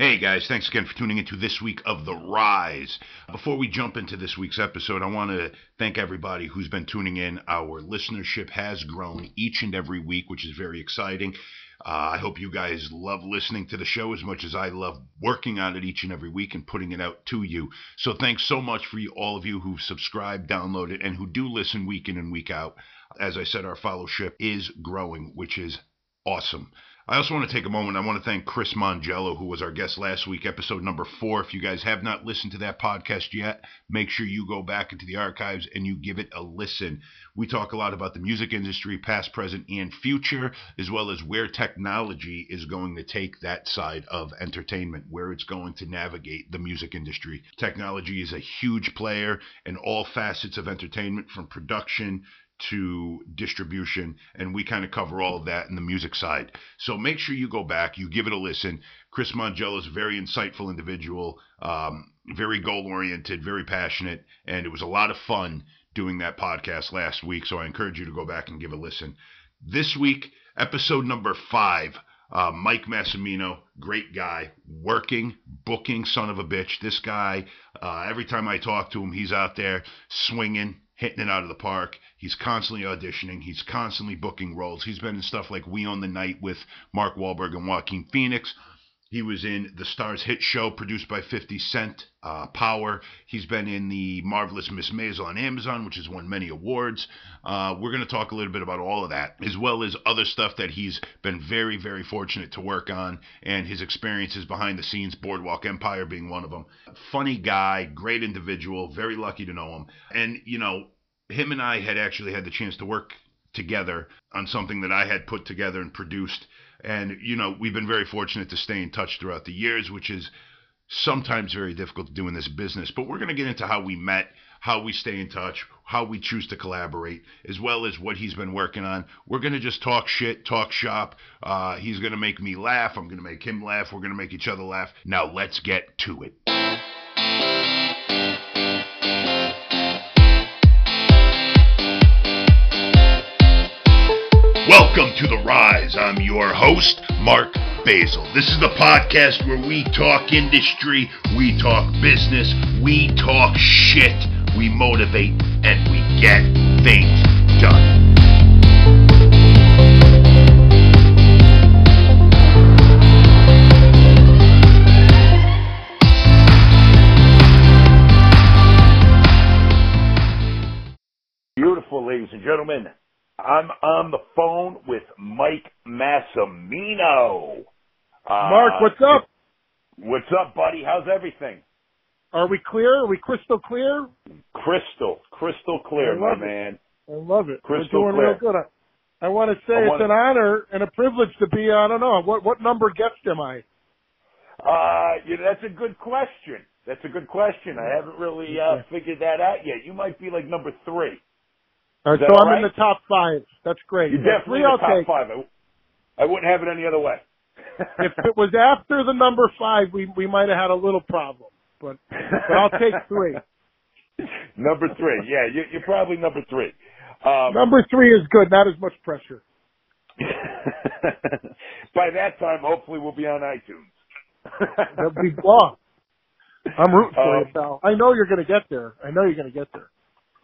Hey guys, thanks again for tuning into this week of The Rise. Before we jump into this week's episode, I want to thank everybody who's been tuning in. Our listenership has grown each and every week, which is very exciting. Uh, I hope you guys love listening to the show as much as I love working on it each and every week and putting it out to you. So thanks so much for you, all of you who've subscribed, downloaded, and who do listen week in and week out. As I said, our fellowship is growing, which is awesome. I also want to take a moment. I want to thank Chris Mongello, who was our guest last week, episode number four. If you guys have not listened to that podcast yet, make sure you go back into the archives and you give it a listen. We talk a lot about the music industry, past, present, and future, as well as where technology is going to take that side of entertainment, where it's going to navigate the music industry. Technology is a huge player in all facets of entertainment, from production to distribution, and we kind of cover all of that in the music side. So make sure you go back, you give it a listen. Chris Mongello is a very insightful individual, um, very goal oriented, very passionate, and it was a lot of fun doing that podcast last week. So I encourage you to go back and give a listen. This week, episode number five. Uh, Mike Massimino, great guy, working, booking, son of a bitch. This guy, uh, every time I talk to him, he's out there swinging, hitting it out of the park. He's constantly auditioning. He's constantly booking roles. He's been in stuff like We Own the Night with Mark Wahlberg and Joaquin Phoenix. He was in the Starz hit show produced by 50 Cent, uh, Power. He's been in the Marvelous Miss Maisel on Amazon, which has won many awards. Uh, we're going to talk a little bit about all of that, as well as other stuff that he's been very, very fortunate to work on, and his experiences behind the scenes, Boardwalk Empire being one of them. Funny guy, great individual, very lucky to know him. And, you know, him and I had actually had the chance to work together on something that I had put together and produced and, you know, we've been very fortunate to stay in touch throughout the years, which is sometimes very difficult to do in this business. But we're going to get into how we met, how we stay in touch, how we choose to collaborate, as well as what he's been working on. We're going to just talk shit, talk shop. Uh, he's going to make me laugh. I'm going to make him laugh. We're going to make each other laugh. Now let's get to it. Welcome to The Rise. I'm your host, Mark Basil. This is the podcast where we talk industry, we talk business, we talk shit, we motivate, and we get things done. Beautiful, ladies and gentlemen. I'm on the phone with Mike Massimino. Uh, Mark, what's up? What's up, buddy? How's everything? Are we clear? Are we crystal clear? Crystal, crystal clear, my it. man. I love it. Crystal We're doing clear. real good. I, I want to say it's an honor and a privilege to be. I don't know what what number guest am I? Uh, yeah, that's a good question. That's a good question. I haven't really uh, figured that out yet. You might be like number three. All right, so I'm in the top five. That's great. You're definitely in the top five. I, I wouldn't have it any other way. if it was after the number five, we we might have had a little problem. But but I'll take three. number three, yeah, you, you're probably number three. Um, number three is good. Not as much pressure. By that time, hopefully, we'll be on iTunes. That'll be long. I'm rooting for Um, you, pal. I know you're going to get there. I know you're going to get there.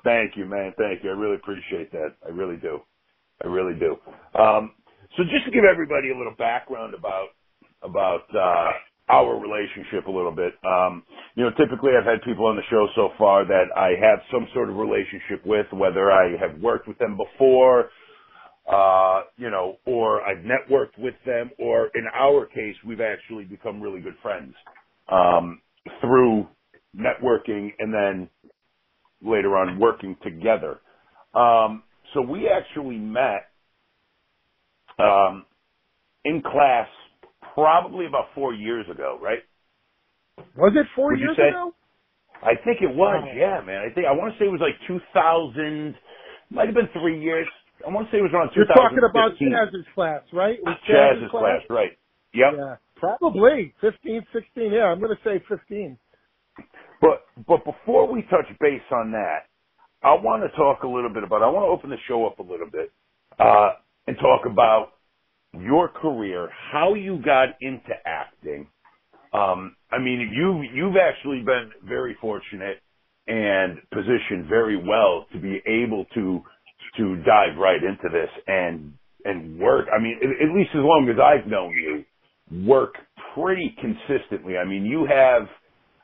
Thank you, man. Thank you. I really appreciate that. I really do. I really do. Um, so just to give everybody a little background about about uh, our relationship a little bit. Um, you know, typically I've had people on the show so far that I have some sort of relationship with, whether I have worked with them before, uh, you know, or I've networked with them, or in our case, we've actually become really good friends um, through networking and then later on working together. Um, so we actually met um, in class probably about four years ago, right? Was it 4 Would years ago? I think it was, Wow. yeah, man. I think I want to say it was like 2000, might have been three years. I want to say it was around You're 2015. talking about Chaz's class, right? It was Chaz's class, right? Yep. Yeah, probably 15, 16. Yeah, I'm going to say 15. But but before we touch base on that, I want to talk a little bit about. I want to open the show up a little bit uh, and talk about your career, how you got into acting, Um, I mean, you've you've actually been very fortunate and positioned very well to be able to to dive right into this and and work. I mean, at, at least as long as I've known you, work pretty consistently. I mean, you have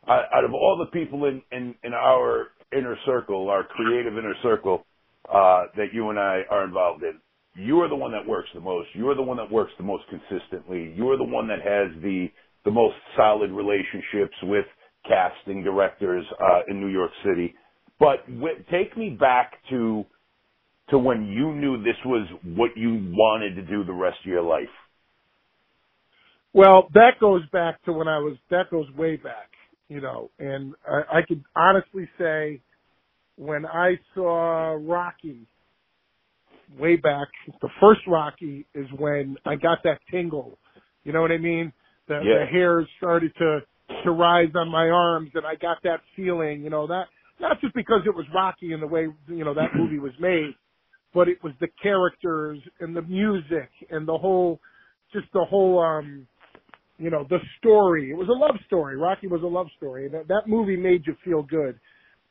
out of all the people in in, in our inner circle, our creative inner circle uh, that you and I are involved in, you are the one that works the most. You are the one that works the most consistently. You are the one that has the the most solid relationships with casting directors uh, in New York City. But w- take me back to to when you knew this was what you wanted to do the rest of your life. Well, that goes back to when I was. That goes way back, you know. And I, I could honestly say, when I saw Rocky, way back, the first Rocky is when I got that tingle. You know what I mean? The, Yeah. the hairs started to to rise on my arms, and I got that feeling. You know that not just because it was Rocky and the way you know that movie was made, but it was the characters and the music and the whole, just the whole, um, you know, the story. It was a love story. Rocky was a love story. That that movie made you feel good,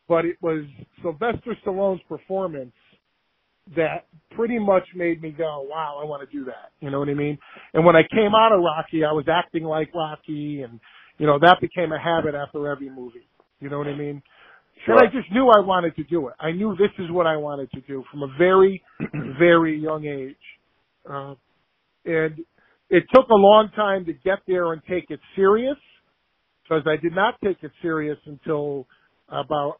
but it was Sylvester Stallone's performance that pretty much made me go, wow, I want to do that. You know what I mean? And when I came out of Rocky, I was acting like Rocky and, you know, that became a habit after every movie. You know what I mean? Sure. And I just knew I wanted to do it. I knew this is what I wanted to do from a very, very young age. Uh, and it took a long time to get there and take it serious because I did not take it serious until about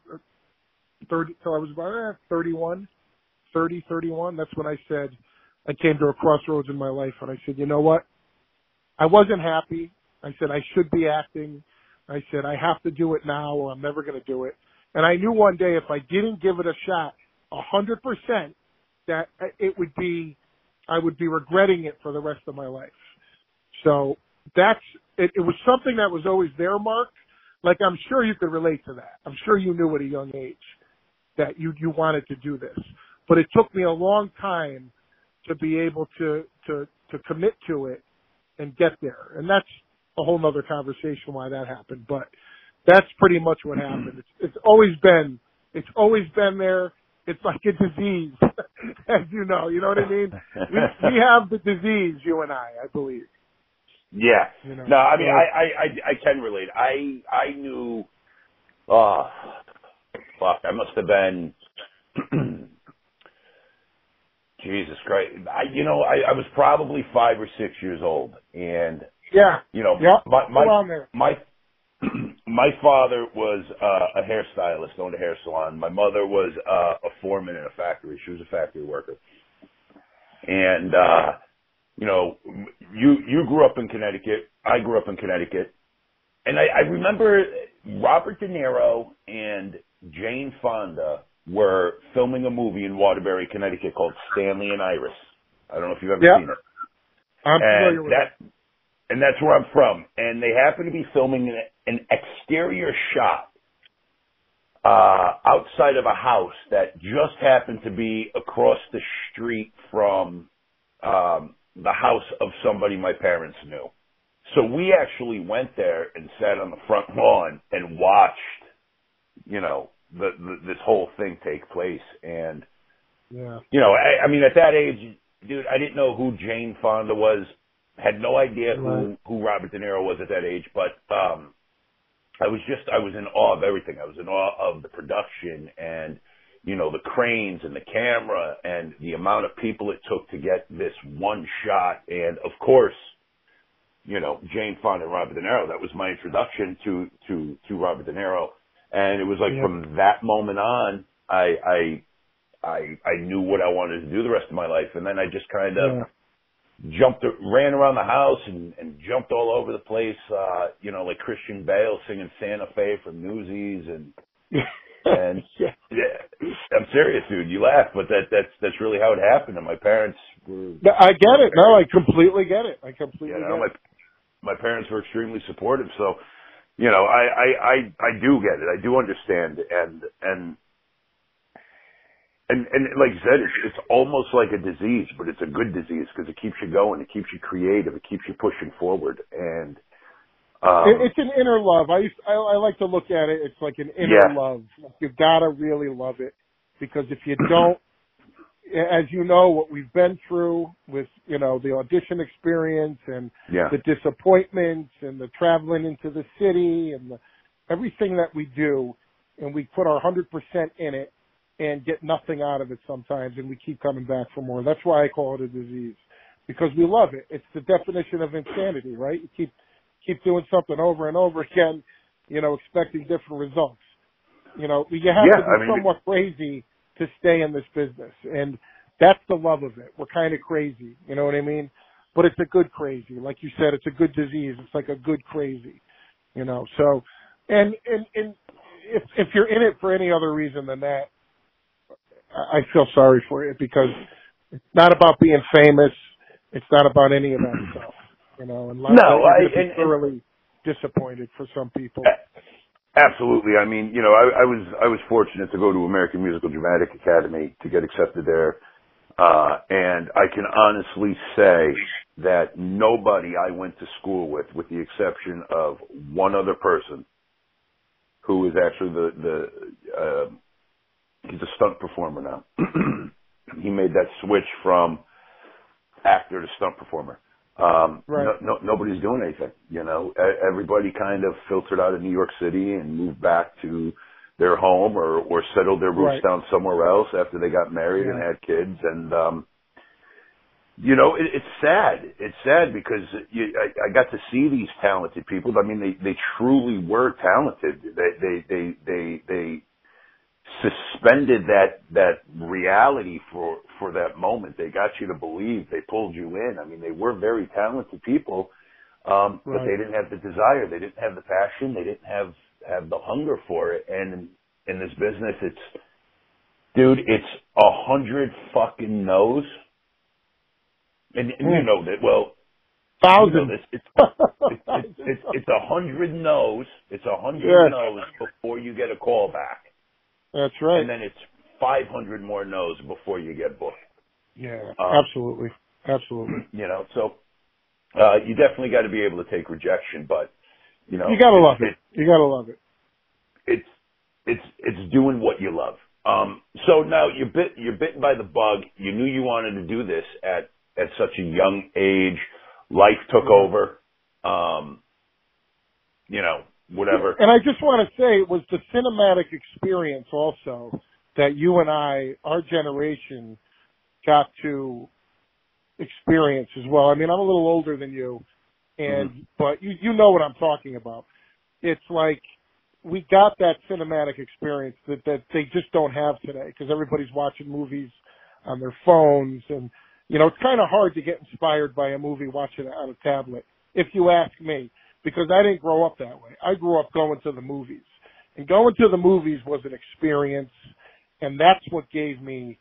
30, till I was about eh, 31, 30, 31. That's when I said I came to a crossroads in my life and I said, you know what? I wasn't happy. I said I should be acting. I said I have to do it now or I'm never going to do it. And I knew one day if I didn't give it a shot, a hundred percent, that it would be, I would be regretting it for the rest of my life. So that's, it, it was something that was always there, Mark. Like I'm sure you could relate to that. I'm sure you knew at a young age that you, you wanted to do this. But it took me a long time to be able to, to, to commit to it and get there. And that's a whole nother conversation why that happened. But that's pretty much what happened. It's, it's always been, it's always been there. It's like a disease, as you know. You know what I mean? We, we have the disease, you and I, I believe. Yeah. You know, no, I mean, I, I, I, I can relate. I, I knew, uh, fuck, I must have been, Jesus Christ. I, you know, I, I was probably five or six years old and, Yeah. you know, Yep. my, my, Go on there. my, my father was, uh, a hairstylist, owned a hair salon. My mother was, uh, a foreman in a factory. She was a factory worker. And, uh, you know, you you grew up in Connecticut. I grew up in Connecticut, and I, I remember Robert De Niro and Jane Fonda were filming a movie in Waterbury, Connecticut called Stanley and Iris. I don't know if you've ever Yeah. seen it. I'm familiar with that, and that's where I'm from. And they happen to be filming an, exterior shot uh, outside of a house that just happened to be across the street from um, the house of somebody my parents knew. So we actually went there and sat on the front lawn and watched, you know, the, the this whole thing take place. And Yeah. you know, I, I mean, at that age, dude, I didn't know who Jane Fonda was. Had no idea who who Robert De Niro was at that age, but um, I was just I was in awe of everything. I was in awe of the production and you know the cranes and the camera and the amount of people it took to get this one shot. And of course, you know Jane Fonda and Robert De Niro. That was my introduction to to to Robert De Niro, and it was like Yeah. from that moment on, I I I I knew what I wanted to do the rest of my life, and then I just kind of Yeah. Jumped, ran around the house and, and jumped all over the place. Uh, you know, like Christian Bale singing Santa Fe from Newsies, and and yeah. yeah, I'm serious, dude. You laugh, but that that's that's really how it happened. And my parents were, No, I get it. No, I completely get it. I completely you know, get my it. my parents were extremely supportive. So, you know, I I I, I do get it. I do understand, and and. And and like you said, it's it's almost like a disease, but it's a good disease because it keeps you going, it keeps you creative, it keeps you pushing forward. And Um, It- it's an inner love. I, used, I I like to look at it. It's like an inner Yeah. love. You gotta really love it because if you don't, as you know, what we've been through with you know the audition experience and yeah. the disappointments and the traveling into the city and the, everything that we do, and we put our hundred percent in it and get nothing out of it sometimes, and we keep coming back for more. That's why I call it a disease because we love it. It's the definition of insanity, right? You keep keep doing something over and over again, you know, expecting different results. You know, you have Yeah, to be I mean- somewhat crazy to stay in this business, and that's the love of it. We're kind of crazy, you know what I mean? But it's a good crazy, like you said. It's a good disease. It's like a good crazy, you know. So, and and and if if you're in it for any other reason than that, I feel sorry for you because it's not about being famous. It's not about any of that stuff, you know. And No, I- and- thoroughly disappointed for some people. Absolutely. I mean, you know, I, I was I was fortunate to go to American Musical Dramatic Academy to get accepted there, uh, and I can honestly say that nobody I went to school with, with the exception of one other person, who is actually the the uh, he's a stunt performer now. he made that switch from actor to stunt performer. Um, Right. no, no, nobody's doing anything. You know, everybody kind of filtered out of New York City and moved back to their home or or settled their roots Right. down somewhere else after they got married and had kids. And um, you know, it, it's sad. It's sad because you, I, I got to see these talented people. I mean, they they truly were talented. They they they they they suspended that that reality for for that moment. They got you to believe. They pulled you in. I mean, they were very talented people, um, but they didn't have the desire. They didn't have the passion. They didn't have have the hunger for it. And in this business, it's dude, it's a hundred fucking no's. And, and you Mm. know that well. You know Thousand. this. It's it's it's, it's, it's a hundred no's. It's a hundred Yes. no's before you get a call back That's right. and then it's 500 more no's before you get booked. yeah, um, absolutely, absolutely. You know, so uh, you definitely got to be able to take rejection, but you know, You gotta love it's, it. You gotta love it. It's it's it's doing what you love. Um, so now you're bit you're bitten by the bug. You knew you wanted to do this at at such a young age. Life took Mhm. over. Um, you know, whatever. And I just want to say it was the cinematic experience also that you and I, our generation, got to experience as well. I mean, I'm a little older than you, and mm-hmm. but you you know what I'm talking about. It's like we got that cinematic experience that that they just don't have today because everybody's watching movies on their phones and you know it's kind of hard to get inspired by a movie watching it on a tablet if you ask me because I didn't grow up that way. I grew up going to the movies. And going to the movies was an experience and that's what gave me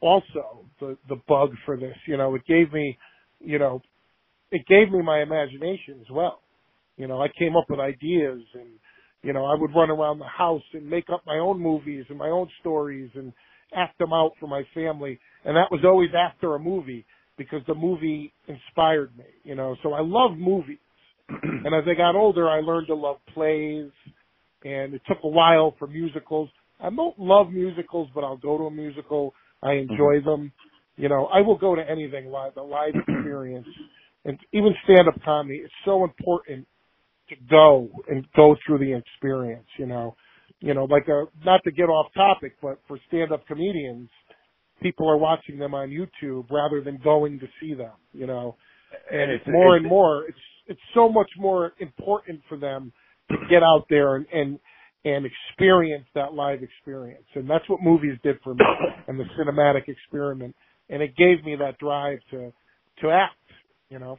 also the the bug for this. You know, it gave me, you know, it gave me my imagination as well. You know, I came up with ideas and you know, I would run around the house and make up my own movies and my own stories and act them out for my family. And that was always after a movie because the movie inspired me, you know. So I love movies. and as I got older, I learned to love plays and it took a while for musicals. I don't love musicals, but I'll go to a musical. I mm-hmm. enjoy them. You know, I will go to anything live, the live experience. And even stand-up comedy, it's so important to go and go through the experience, you know. You know, like a, not to get off topic, but for stand-up comedians, people are watching them on YouTube rather than going to see them, you know. And it's more and more, it's, it's so much more important for them to get out there and, and, and experience that live experience. And that's what movies did for me and the cinematic experiment. And it gave me that drive to, to act, you know.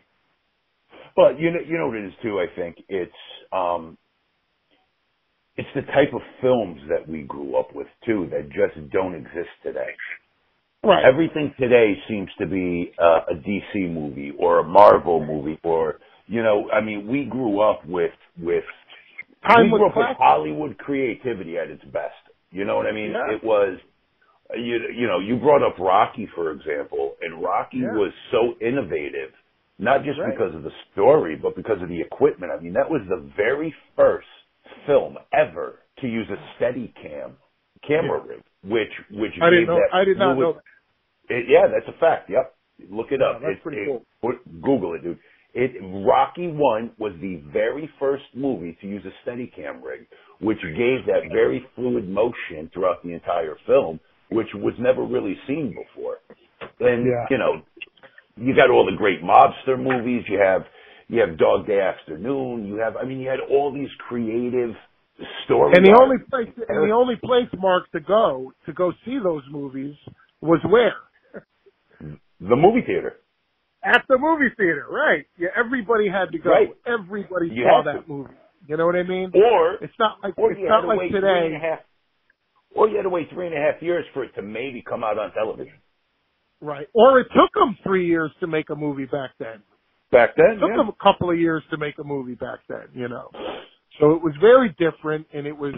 But you know, you know what it is too. I think it's um, it's the type of films that we grew up with too that just don't exist today. Right. Everything today seems to be uh, a DC movie or a Marvel movie or you know, I mean, we grew up with with Time we grew up with. Hollywood creativity at its best. You know what I mean? Yeah. It was you you know, you brought up Rocky for example, and Rocky Yeah. was so innovative not just Right. because of the story, but because of the equipment. I mean, that was the very first film ever to use a Steadicam camera rig, which which I didn't know. that I did not fluid- know. That. It, yeah, that's a fact. Yep, look it up. Yeah, that's It- pretty it- cool. Google it, dude. It Rocky One was the very first movie to use a Steadicam rig, which gave that very fluid motion throughout the entire film, which was never really seen before. And Yeah. you know, you got all the great mobster movies. You have you have Dog Day Afternoon. You have, I mean, you had all these creative stories. And the only place, and the only place, Mark, to go to go see those movies was where? the movie theater. At the movie theater, right? Yeah, everybody had to go. Right. Everybody You saw that movie. You know what I mean? Or It's not like it's not to like wait three and a today, half, or you had to wait three and a half years for it to maybe come out on television. right? Or it took them three years to make a movie back then. Back then, It took yeah. them a couple of years to make a movie back then. You know, so it was very different, and it was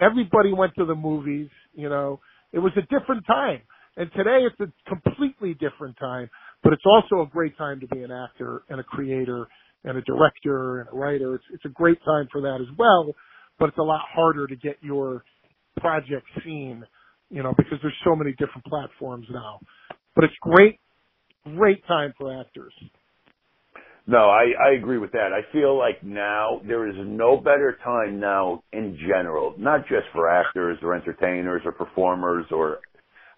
everybody went to the movies. You know, it was a different time. And today it's a completely different time, but it's also a great time to be an actor and a creator and a director and a writer. It's it's a great time for that as well, but it's a lot harder to get your project seen, you know, because there's so many different platforms now. But it's great, great time for actors. No, I, I agree with that. I feel like now there is no better time now in general, not just for actors or entertainers or performers or,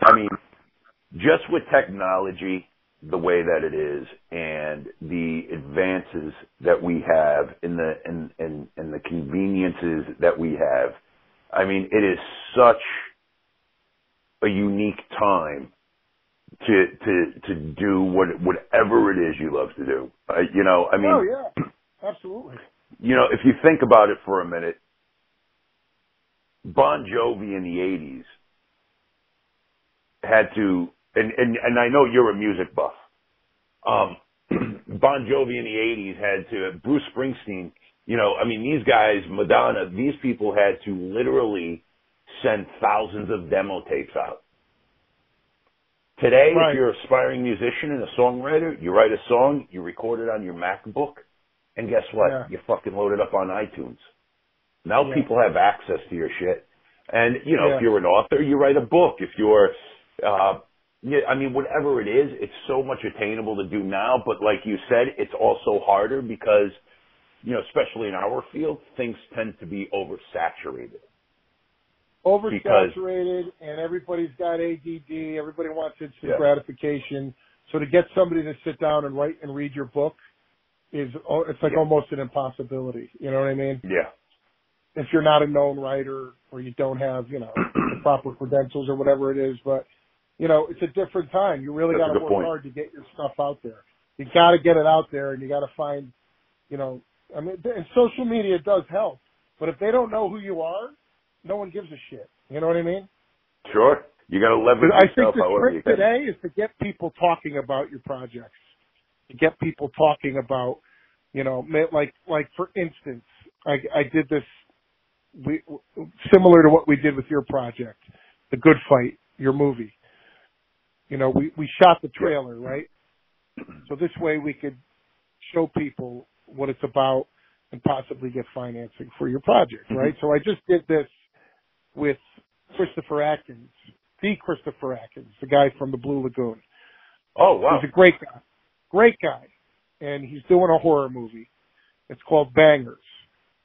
I mean, just with technology the way that it is and the advances that we have in the, in, in, in the conveniences that we have. I mean, it is such a unique time to to to do what whatever it is you love to do. Uh, you know, I mean, oh yeah, absolutely. you know, if you think about it for a minute, Bon Jovi in the '80s had to, and and and I know you're a music buff. Um, bon Jovi in the '80s had to, Bruce Springsteen. You know, I mean, these guys, Madonna, these people had to literally send thousands of demo tapes out. Today, Right. if you're an aspiring musician and a songwriter, you write a song, you record it on your MacBook, and guess what? Yeah. You fucking load it up on iTunes. Now Yeah. people have access to your shit. And, you know, Yeah. if you're an author, you write a book. If you're, uh, yeah, I mean, whatever it is, it's so much attainable to do now. But like you said, it's also harder because, you know, especially in our field, things tend to be oversaturated. oversaturated and everybody's got ADD. Everybody wants instant Yeah. gratification. So to get somebody to sit down and write and read your book is oh, it's like Yeah. almost an impossibility. You know what I mean? Yeah. If you're not a known writer or you don't have you know the proper credentials or whatever it is, but you know it's a different time. You really got to work point. hard to get your stuff out there. You got to get it out there, and you got to find, you know, I mean, and social media does help. But if they don't know who you are, no one gives a shit. You know what I mean? Sure. You got to leverage I think yourself the however you trick today is to get people talking about your projects. To get people talking about, you know, like like for instance, I I did this we similar to what we did with your project, The Good Fight, your movie. You know, we we shot the trailer, right? So this way we could show people what it's about and possibly get financing for your project, Mm-hmm. right? So I just did this with Christopher Atkins, the Christopher Atkins, the guy from the Blue Lagoon. Oh, wow. He's a great guy, great guy, and he's doing a horror movie. It's called Bangers,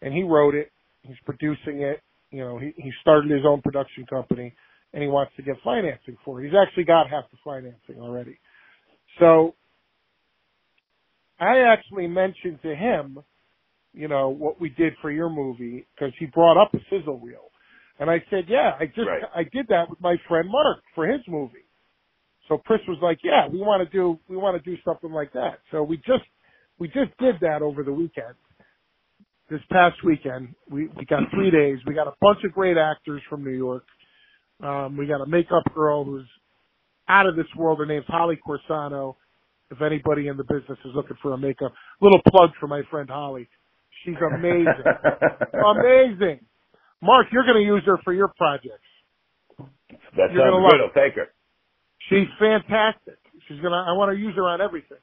and he wrote it. He's producing it. You know, he he started his own production company, and he wants to get financing for it. He's actually got half the financing already. So I actually mentioned to him, you know, what we did for your movie because he brought up a sizzle reel. And I said, yeah, I just, Right. I did that with my friend Mark for his movie. So Chris was like, yeah, we want to do, we want to do something like that. So we just, we just did that over the weekend. This past weekend, we, we got three days. We got a bunch of great actors from New York. Um, we got a makeup girl who's out of this world. Her name's Holly Corsano. If anybody in the business is looking for a makeup, little plug for my friend Holly. She's amazing. amazing. Mark, you're going to use her for your projects. That You're sounds good. I'll take her. She's fantastic. She's going to, I want to use her on everything.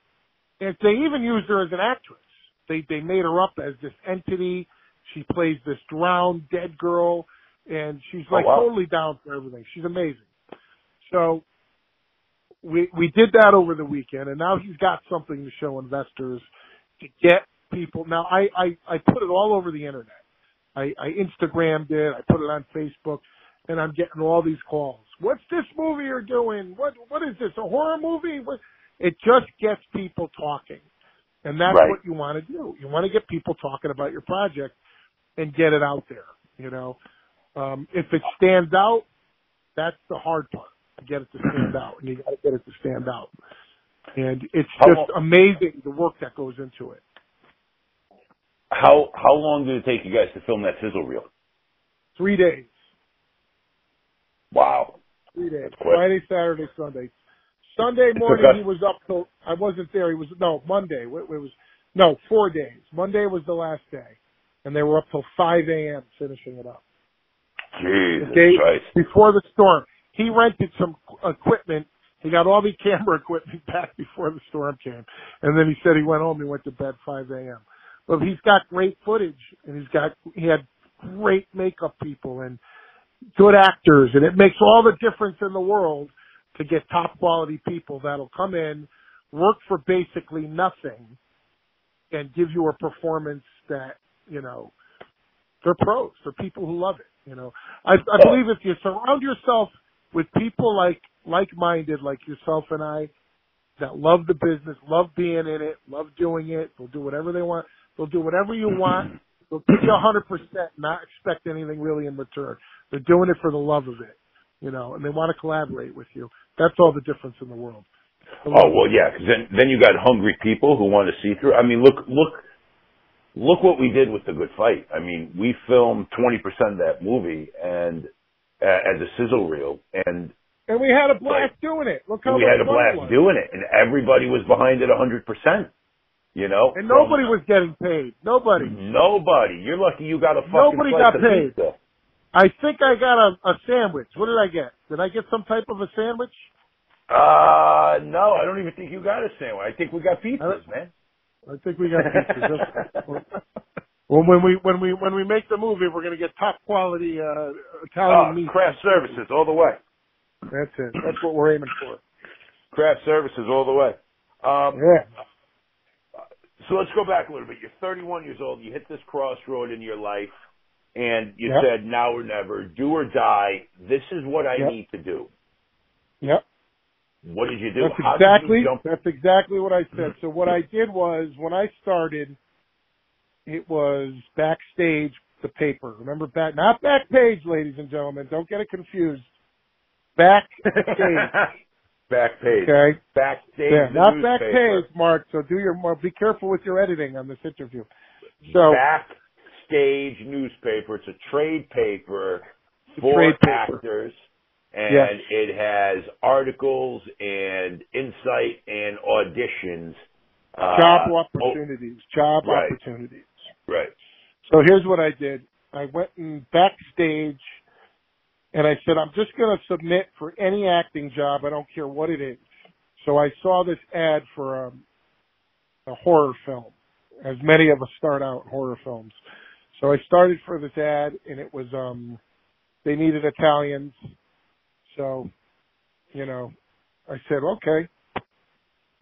And they even used her as an actress. They they made her up as this entity. She plays this drowned dead girl, and she's oh, like oh, wow. totally down for everything. She's amazing. So we we did that over the weekend, and now he's got something to show investors to get people. Now I I, I put it all over the internet. I, I Instagrammed it. I put it on Facebook, and I'm getting all these calls. What's this movie you're doing? What what is this? A horror movie? What? It just gets people talking, and that's Right. what you want to do. You want to get people talking about your project and get it out there. You know, um, if it stands out, that's the hard part. To get it to stand out, and you got to get it to stand out. And it's just long- amazing the work that goes into it. How how long did it take you guys to film that sizzle reel? Three days. Wow. Three days. Friday, Saturday, Sunday. Sunday morning he was up till I wasn't there. He was no Monday. It was no four days. Monday was the last day, and they were up till five a.m. finishing it up. Jesus day Christ. before the storm, he rented some equipment. He got all the camera equipment back before the storm came, and then he said he went home. He went to bed five a.m. But he's got great footage, and he's got he had great makeup people and good actors, and it makes all the difference in the world to get top quality people that'll come in, work for basically nothing, and give you a performance that you know they're pros. They're people who love it. You know, I, I oh. believe if you surround yourself with people like like-minded, like yourself and I, that love the business, love being in it, love doing it, they'll do whatever they want. They'll do whatever you want. They'll give you a hundred percent, not expect anything really in return. They're doing it for the love of it, you know, and they want to collaborate with you. That's all the difference in the world. Oh well, yeah, because then then you got hungry people who want to see through. I mean, look look look what we did with the Good Fight. I mean, we filmed twenty percent of that movie and uh, as a sizzle reel, and And we had a blast doing it. Look how we had a blast was. doing it, and everybody was behind it a hundred percent. You know, And nobody was getting paid. Nobody. Nobody. You're lucky you got a fucking Nobody got paid. pizza. I think I got a, a sandwich. What did I get? Did I get some type of a sandwich? Uh, no, I don't even think you got a sandwich. I think we got pizzas, man. I think we got. That's- well, when we when we when we make the movie, we're going to get top quality uh, Italian Oh, meat. craft services all the way. That's it. That's what we're aiming for. Craft services all the way. Um, Yeah. So let's go back a little bit. You're 31 years old. You hit this crossroad in your life, and you Yep. said, "Now or never, do or die. This is what I Yep. need to do." Yep. What did you do? That's How exactly jump? that's exactly what I said. Mm-hmm. So what I did was when I started, it was backstage the paper. Remember back not back page, ladies and gentlemen. Don't get it confused. Backstage. Back page. Okay. Backstage. Yeah, not back page, Mark. So do your. Be careful with your editing on this interview. So Backstage newspaper. It's a trade paper for trade paper. And Yes. it has articles and insight and auditions. Uh, job oh, opportunities. job right. opportunities. right. So here's what I did. I went in backstage and I said, I'm just going to submit for any acting job. I don't care what it is. So I saw this ad for um, a horror film, as many of us start out horror films. So I started for this ad and it was, um, they needed Italians. So, you know, I said, okay,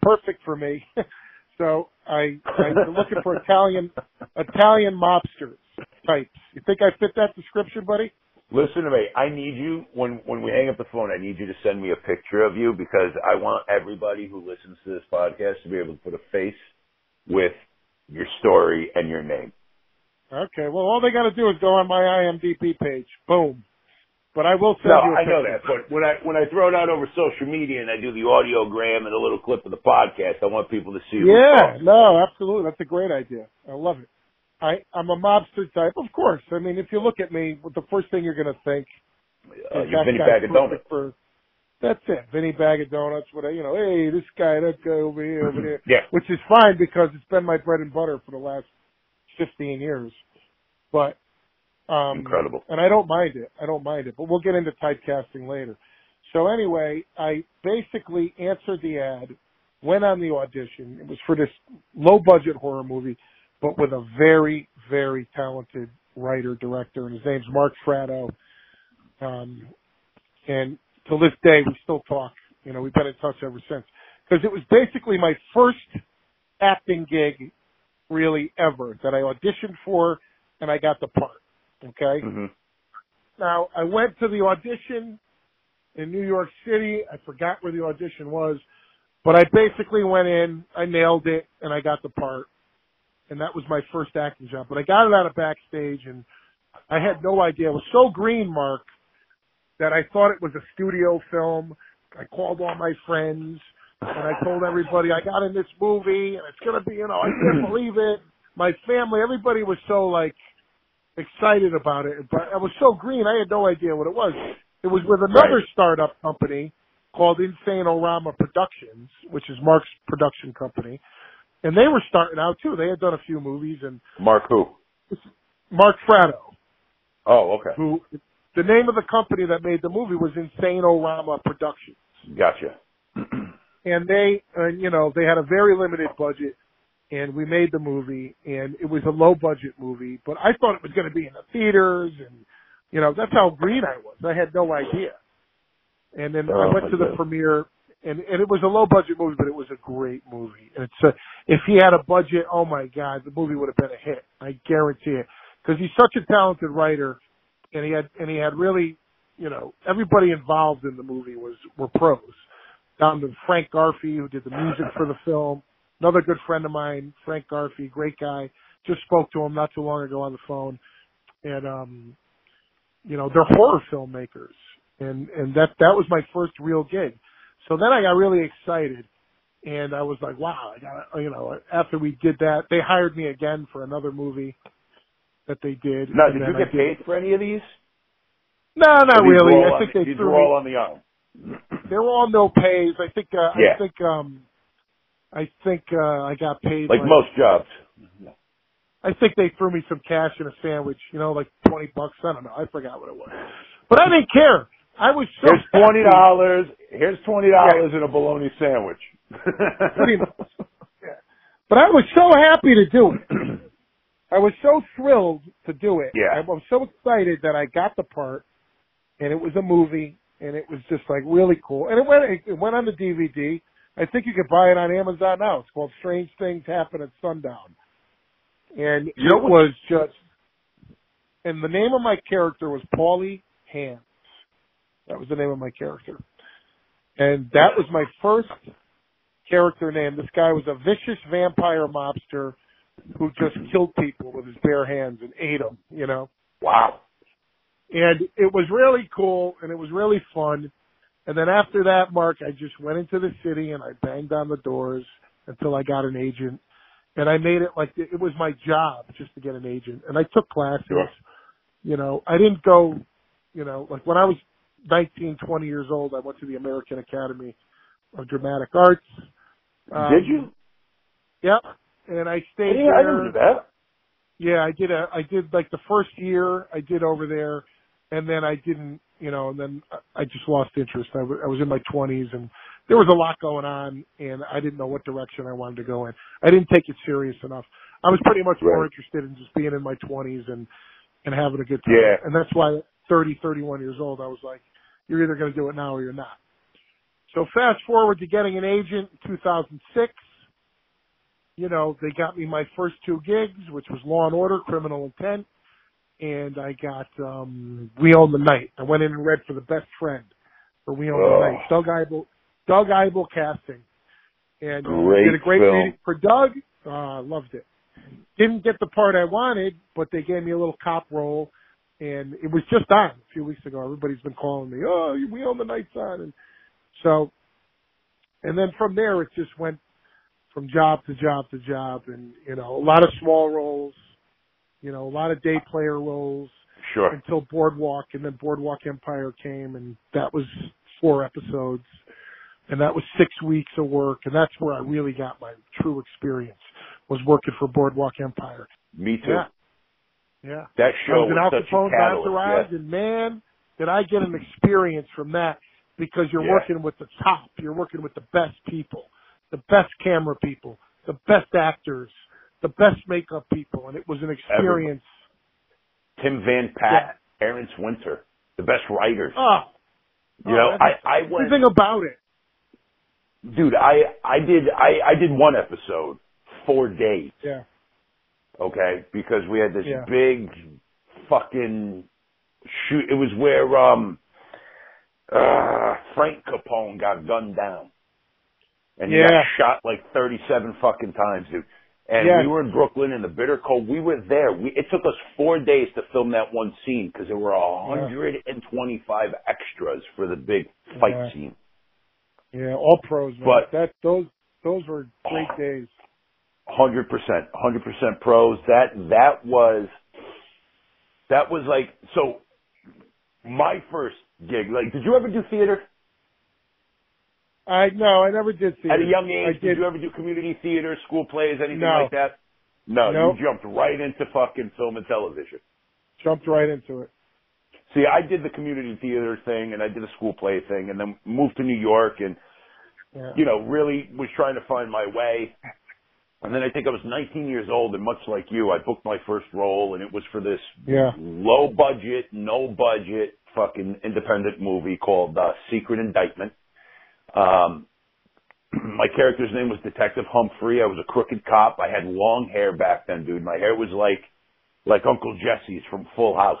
perfect for me. so I, I'm looking for Italian, Italian mobsters types. You think I fit that description, buddy? Listen to me. I need you when when we hang up the phone. I need you to send me a picture of you because I want everybody who listens to this podcast to be able to put a face with your story and your name. Okay. Well, all they got to do is go on my IMDb page. Boom. But I will send No, you a I know that, but when I when I throw it out over social media and I do the audiogram and a little clip of the podcast, I want people to see. Yeah, no, absolutely. That's a great idea. I love it. I, I'm a mobster type, of course. I mean, if you look at me, the first thing you're going to think Uh, you're Vinny Bag of Donuts. For, that's it. Vinny Bag of Donuts. What I, you know, hey, this guy, that guy over here, over there. Yeah. Which is fine because it's been my bread and butter for the last 15 years. But, um, Incredible. and I don't mind it. I don't mind it. But we'll get into typecasting later. So anyway, I basically answered the ad went on the audition. It was for this low budget horror movie, but with a very, very talented writer director, and his name's Mark Fratto. Um, and to this day, we still talk. You know, we've been in touch ever since because it was basically my first acting gig, really ever that I auditioned for, and I got the part. Okay. hmm Now I went to the audition in New York City. I forgot where the audition was, but I basically went in, I nailed it, and I got the part. And that was my first acting job. But I got it out of backstage, and I had no idea. It was so green, Mark, that I thought it was a studio film. I called all my friends, and I told everybody I got in this movie, and it's gonna be, you know, I can't believe it. My family, everybody was so like excited about it, but I was so green. I had no idea what it was. It was with another Right. startup company called Insane-O-Rama Productions, which is Mark's production company, and they were starting out too. They had done a few movies, and Mark who? Mark Fratto, Oh, okay. who the name of the company that made the movie was Insane-O-Rama Productions. Gotcha. and they, uh, you know, they had a very limited budget, and we made the movie, and it was a low budget movie, but I thought it was going to be in the theaters, and you know, that's how green I was. I had no idea. And then I Oh, went to the God. premiere, and and it was a low budget movie, but it was a great movie. And it's a, if he had a budget, oh my god, the movie would have been a hit. I guarantee it, because he's such a talented writer, and he had and he had really, you know, everybody involved in the movie was were pros down to Frank Garfey, who did the music for the film. Another good friend of mine, Frank Garfey, great guy. Just spoke to him not too long ago on the phone. And um you know, they're horror filmmakers. And and that that was my first real gig. So then I got really excited and I was like, wow, I got you know, after we did that, they hired me again for another movie that they did. Now, did you get paid for any of these? No, not really. I think on, they these threw were me all on the arm. they were all no pays. I think uh, Yeah. I think um I think uh I got paid Like most jobs. I think they threw me some cash in a sandwich, you know, like twenty bucks. I don't know. I forgot what it was. But I didn't care. I was so Here's twenty dollars. Here's twenty dollars in a bologna sandwich. Yeah. But I was so happy to do it. I was so thrilled to do it. Yeah. I was so excited that I got the part, and it was a movie, and it was just like really cool. And it went it went on the DVD. I think you could buy it on Amazon now. It's called Strange Things Happen at Sundown, and it was just. And the name of my character was Paulie Hands. That was the name of my character, and that was my first character name. This guy was a vicious vampire mobster who just killed people with his bare hands and ate them, you know. wow. And it was really cool and it was really fun. And then after that, Mark, I just went into the city and I banged on the doors until I got an agent. And I made it like it was my job just to get an agent. And I took classes. Sure. You know, I didn't go, you know, like when I was 19, 20 years old, I went to the American Academy of Dramatic Arts. Um, Did you? Yep. And I stayed Yeah, I didn't do that. Yeah, I did a, I did like the first year I did over there, and then I didn't, you know, and then I- just lost interest. I wa- I was in my twenties, and there was a lot going on, and I didn't know what direction I wanted to go in. I didn't take it serious enough. I was pretty much more interested in just being in my twenties and and having a good time. Yeah. And that's why at 30, 31 years old, I was like, you're either going to do it now or you're not. So fast forward to getting an agent in 2006 you know, they got me my first two gigs, which was Law and Order, Criminal Intent, and I got um We Own the Night. I went in and read for the best friend for We Own Oh. the Night. Doug Aibel, Doug Aibel casting, and Great did a great film. reading for Doug. Uh, loved it. Didn't get the part I wanted, but they gave me a little cop role, and it was just on a few weeks ago. Everybody's been calling me, oh, We Own the Night's on, and so, and then from there it just went from job to job to job and, you know, a lot of small roles, you know, a lot of day player roles Sure. until Boardwalk and then Boardwalk Empire came and that was four episodes and that was six weeks of work and that's where I really got my true experience was working for Boardwalk Empire. Me too. Yeah. Yeah. That I show was in Al was such a catalyst. Yeah. and man, did I get an experience from that because you're Yeah. working with the top. You're working with the best people. the best camera people, the best actors, the best makeup people, and it was an experience. Tim Van Pat, Terence Winter, the best writers. Oh, you know, oh, I I went. everything about it. Dude, I I did I I did one episode, four days. Yeah. Okay, because we had this Yeah. big fucking shoot. It was where um uh Frank Capone got gunned down, and he Yeah. got shot like thirty-seven fucking times, dude. And Yeah. we were in Brooklyn in the bitter cold. We were there. We it took us four days to film that one scene because there were hundred and twenty-five extras for the big fight Yeah. scene. Yeah, all pros, man. But- that those those were great ah. days. Hundred percent, hundred percent pros. That that was that was like so. My first gig, like, did you ever do theater I no, I never did see at a young I age? did. you ever do community theater, school plays, anything No. like that? No, Nope. you jumped right into fucking film and television. jumped right into it. See, I did the community theater thing, and I did a school play thing, and then moved to New York, and Yeah. you know, really was trying to find my way. And then I think I was 19 years old, and much like you, I booked my first role, and it was for this Yeah. low budget, no budget, fucking independent movie called uh, Secret Indictment. Um, my character's name was Detective Humphrey. I was a crooked cop. I had long hair back then, dude. My hair was like like Uncle Jesse's from Full House.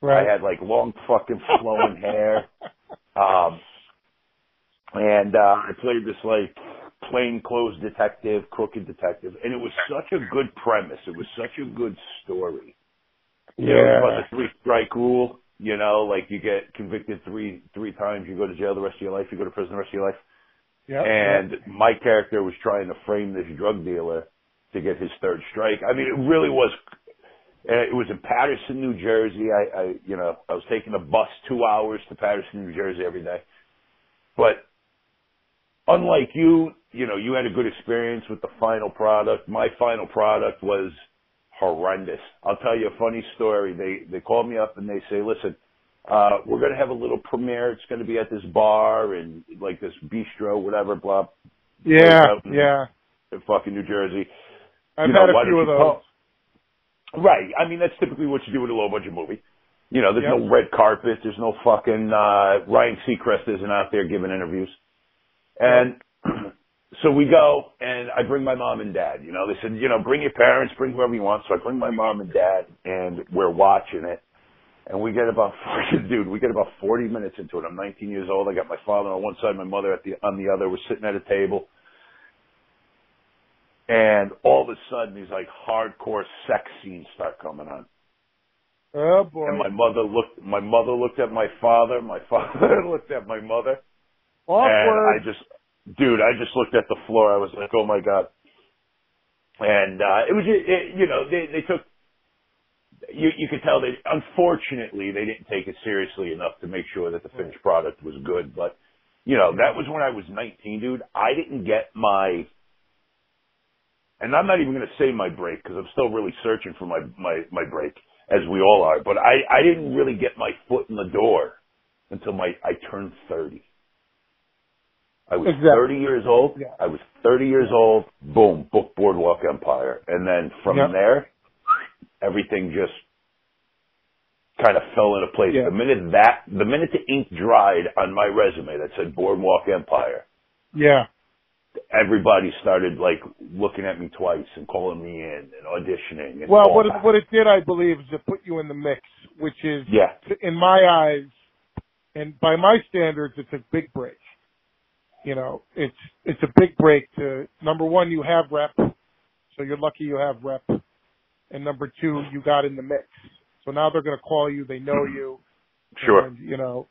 Right. I had like long fucking flowing hair. Um, and uh, I played this like plainclothes detective, crooked detective, and it was such a good premise. It was such a good story. You know, Yeah. about the three strike rule. You know, like you get convicted three three times, you go to jail the rest of your life. You go to prison the rest of your life. Yeah. And my character was trying to frame this drug dealer to get his third strike. I mean, it really was. It was in Paterson, New Jersey. I, I, you know, I was taking a bus two hours to Paterson, New Jersey every day. But unlike you, you know, you had a good experience with the final product. My final product was horrendous. I'll tell you a funny story. They they called me up and they say, "Listen, uh, we're going to have a little premiere. It's going to be at this bar and like this bistro, whatever, blah, yeah. in- Yeah. in fucking New Jersey." I've You know, had a few of those. call- Right. I mean, that's typically what you do with a low budget movie. You know, there's Yep. no red carpet. There's no fucking, uh, Ryan Seacrest isn't out there giving interviews. And so we go and I bring my mom and dad, you know, they said, you know, bring your parents, bring whoever you want. So I bring my mom and dad and we're watching it. And we get about, dude, we get about 40 minutes into it. I'm 19 years old. I got my father on one side, my mother at the, on the other. We're sitting at a table. And all of a sudden these like hardcore sex scenes start coming on. Oh boy. And my mother looked, my mother looked at my father, my father looked at my mother, Awkward. and I just, dude, I just looked at the floor. I was like, oh my god. And uh, it was, it, you know, they they took, you you could tell they, unfortunately, they didn't take it seriously enough to make sure that the finished product was good. But you know, that was when I was 19, dude. I didn't get my, and I'm not even going to say my break because I'm still really searching for my my my break, as we all are. But I I didn't really get my foot in the door until my I turned 30. I was Exactly. 30 years old. Yeah. I was 30 years old. Boom, book Boardwalk Empire, and then from Yep. there, everything just kind of fell into place. Yeah. The minute that, the minute the ink dried on my resume that said Boardwalk Empire, yeah. everybody started like looking at me twice and calling me in and auditioning. And Well, what it, what it did, I believe, is it put you in the mix, which is, Yeah, in my eyes, and by my standards, it's a big break. You know, it's it's a big break to number one, you have rep, so you're lucky you have rep, and number two, you got in the mix. So now they're going to call you, they know you, sure. and, you know,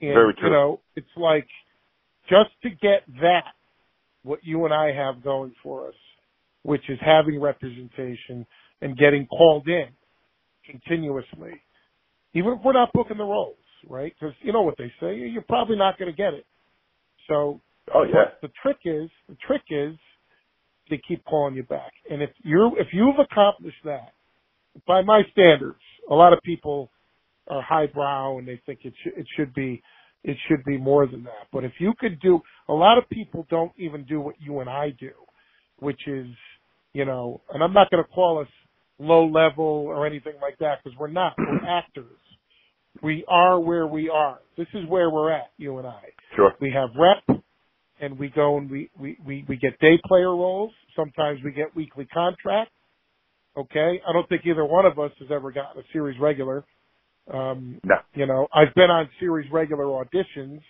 and Very true. you know, it's like just to get that, what you and I have going for us, which is having representation and getting called in continuously, even if we're not booking the roles, right? Because you know what they say, you're probably not going to get it. So Oh yeah. but the trick is, the trick is they keep calling you back. And if you're, if you've accomplished that, by my standards, a lot of people are highbrow and they think it should, it should be, it should be more than that. But if you could do, a lot of people don't even do what you and I do, which is, you know, and I'm not going to call us low level or anything like that because we're not. We're actors. We are where we are. This is where we're at, you and I. Sure. We have rep and we go and we, we, we, we get day player roles. Sometimes we get weekly contract. Okay. I don't think either one of us has ever gotten a series regular. Um, No. you know, I've been on series regular auditions,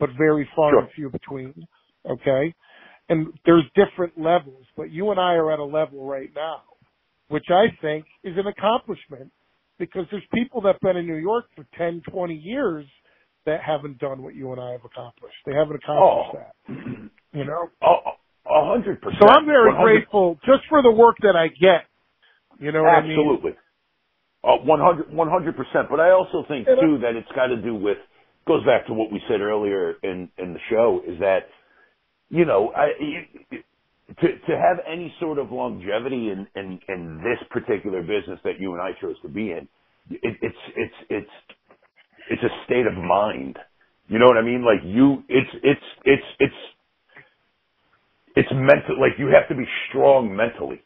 but very far Sure. and few between. Okay. And there's different levels, but you and I are at a level right now, which I think is an accomplishment because there's people that have been in New York for 10, 20 years that haven't done what you and I have accomplished. They haven't accomplished Oh. that, you know? A a hundred percent. So I'm very 100 grateful just for the work that I get. You know what I mean? Absolutely. Uh, 100 percent. But I also think And I- too that it's got to do with goes back to what we said earlier in in the show is that you know I you, to to have any sort of longevity in in in this particular business that you and I chose to be in, it, it's it's it's it's a state of mind. You know what I mean? Like you, it's it's it's it's it's mental. Like you have to be strong mentally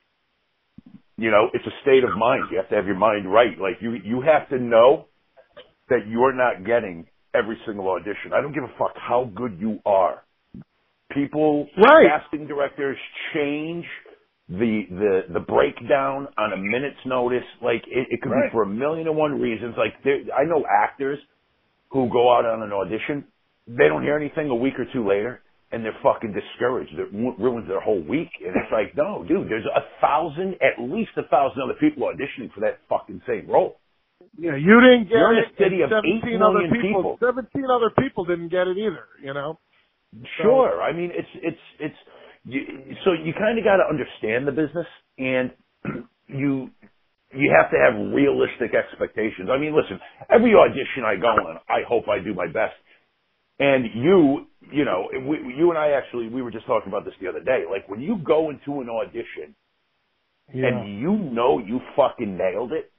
you know, it's a state of mind. You have to have your mind right. Like you, you have to know that you're not getting every single audition. I don't give a fuck how good you are. People, Right. casting directors change the, the, the breakdown on a minute's notice. Like it, it could Right. be for a million and one reasons. Like there, I know actors who go out on an audition. They don't hear anything a week or two later and they're fucking discouraged. It ruins their whole week. And it's like, no, dude, there's a thousand, at least a thousand other people auditioning for that fucking same role. Yeah, you didn't get it. You're in a it. city of eight 17 other people, people. 17 other people didn't get it either, you know? Sure. I mean, it's, it's, it's, you, so you kind of got to understand the business and you, you have to have realistic expectations. I mean, listen, every audition I go on, I hope I do my best. And you, you know, we, you and I actually, we were just talking about this the other day. Like when you go into an audition Yeah. and you know you fucking nailed it,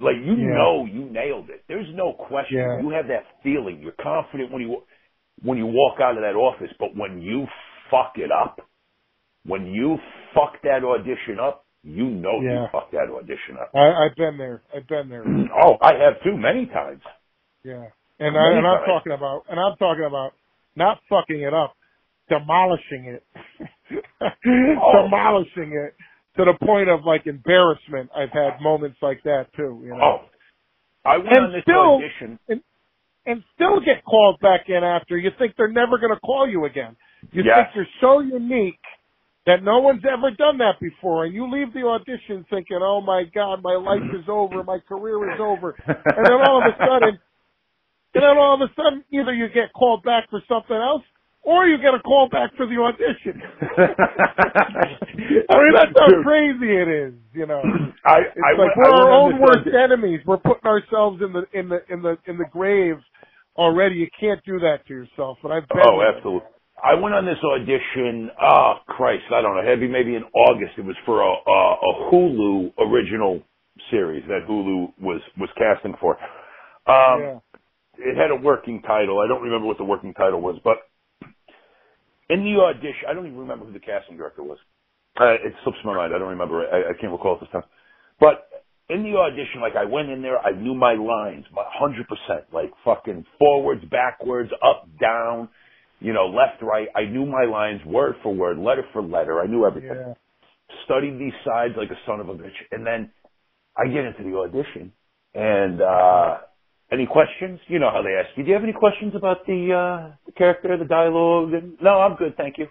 like you Yeah. know you nailed it. There's no question. Yeah. You have that feeling. You're confident when you when you walk out of that office. But when you fuck it up, when you fuck that audition up, you know you Yeah. fucked that audition up. I, I've been there. I've been there. Oh, I have too many times. Yeah. And, Many I, and I'm times. talking about, and I'm talking about not fucking it up, demolishing it. Oh. demolishing it to the point of like embarrassment. I've had moments like that too, you know. Oh, I went And on this still- audition. and still get called back in after. You think they're never going to call you again. You Yes. think you're so unique that no one's ever done that before, and you leave the audition thinking, "Oh my God, my life is over, my career is over," and then all of a sudden, and then all of a sudden, either you get called back for something else, or you get a call back for the audition. I mean, that's how crazy it is, you know. I, It's I like went- we're I our own worst audition- enemies. We're putting ourselves in the in the in the in the grave already. You can't do that to yourself. But I've been Oh, absolutely. I went on this audition. Oh Christ, I don't know. Maybe maybe in August. It was for a, a, a Hulu original series that Hulu was was casting for. Um, yeah. It had a working title. I don't remember what the working title was, but in the audition, I don't even remember who the casting director was. Uh, it slips my mind. I don't remember. I, I can't recall at this time. But in the audition, like I went in there, I knew my lines, my hundred percent, like fucking forwards, backwards, up, down, you know, left, right. I knew my lines word for word, letter for letter. I knew everything. Yeah. Studied these sides like a son of a bitch, and then I get into the audition, and uh any questions? You know how they ask you. Do you have any questions about the uh the character, the dialogue? And, no, I'm good, thank you.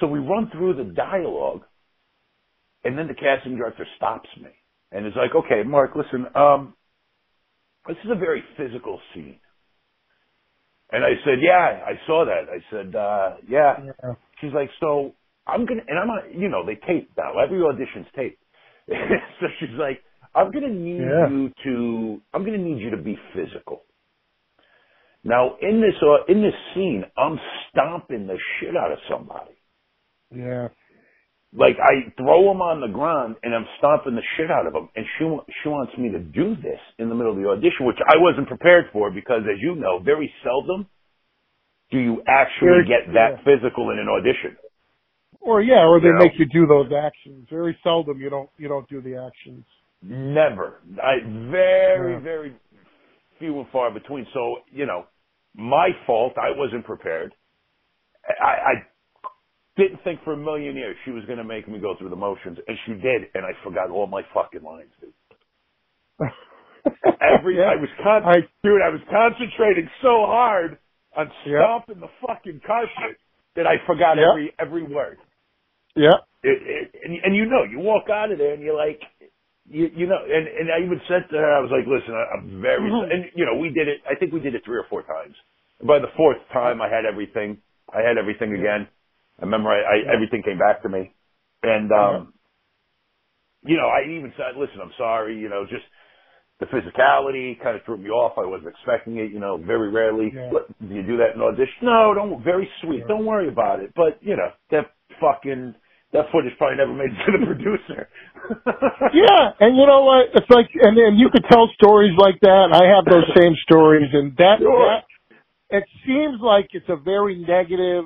So we run through the dialogue, and then the casting director stops me and is like, "Okay, Mark, listen. Um, this is a very physical scene." And I said, "Yeah, I saw that." I said, uh, "Yeah." Yeah. She's like, "So I'm gonna," and I'm not, you know, they tape now. Every audition's taped. so she's like, "I'm gonna need Yeah. you to, I'm gonna need you to be physical." Now in this uh, in this scene, I'm stomping the shit out of somebody. Yeah. Like I throw him on the ground and I'm stomping the shit out of him, and she she wants me to do this in the middle of the audition, which I wasn't prepared for because, as you know, very seldom do you actually get that physical in an audition. Or yeah, or they You know? make you do those actions. Very seldom you don't you don't do the actions. Never. I very, Yeah. very few and far between. So, you know, my fault. I wasn't prepared. I, I didn't think for a million years she was going to make me go through the motions, and she did, and I forgot all my fucking lines, dude. Every Yeah. I was con- I dude, I was concentrating so hard on Yeah. stomping the fucking carpet that I forgot Yeah. every every word. yeah. It, it, and, and you know, you walk out of there and you're like, you, you know, and, and I even said to her, I was like, listen, I, I'm very, Mhm. and you know, we did it, I think we did it three or four times. And by the fourth time, I had everything. I had everything again. I remember I, I Yeah. everything came back to me. And, um, you know, I even said, listen, I'm sorry, you know, just the physicality kind of threw me off. I wasn't expecting it, you know, very rarely. Yeah. Do you do that in audition? No, don't, very sweet. Don't worry about it. But, you know, that fucking, that footage probably never made it to the producer. Yeah, and you know what? It's like, and and you could tell stories like that. I have those same stories, and that, Sure. that it seems like it's a very negative,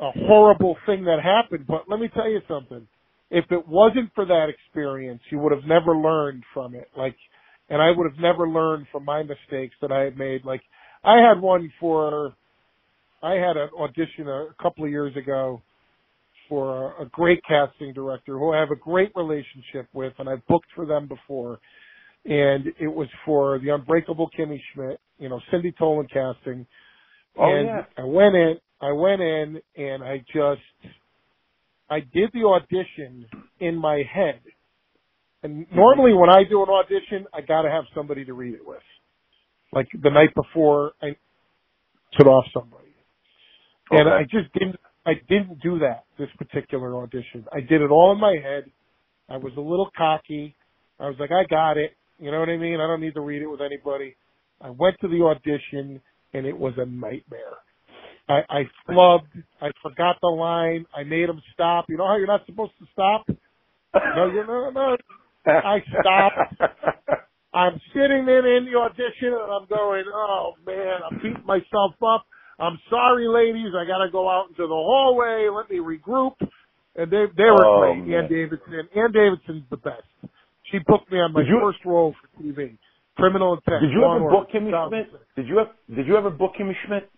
a horrible thing that happened. But let me tell you something. If it wasn't for that experience, you would have never learned from it. Like, and I would have never learned from my mistakes that I had made. Like, I had one for, I had an audition a, a couple of years ago for a, a great casting director who I have a great relationship with, and I've booked for them before. And it was for the Unbreakable Kimmy Schmidt, you know, Cindy Tolan casting. Oh, and yeah. I went in, I went in, and I just, I did the audition in my head. And mm-hmm. normally when I do an audition, I gotta have somebody to read it with. Like the night before, I put off somebody. And I just didn't, I didn't do that this particular audition. I did it all in my head. I was a little cocky. I was like, I got it. You know what I mean? I don't need to read it with anybody. I went to the audition and it was a nightmare. I, I flubbed. I forgot the line. I made him stop. You know how you're not supposed to stop? No, you no, no. I stopped. I'm sitting in in the audition and I'm going, oh man, I'm beating myself up. I'm sorry, ladies. I got to go out into the hallway. Let me regroup. And they they were Oh, great. man. Ann Davidson. Ann Davidson's the best. She booked me on my you- first role for TV. Criminal Intent. Did you ever book Kimmy Schmidt? Did you ever, did you ever book Kimmy Schmidt?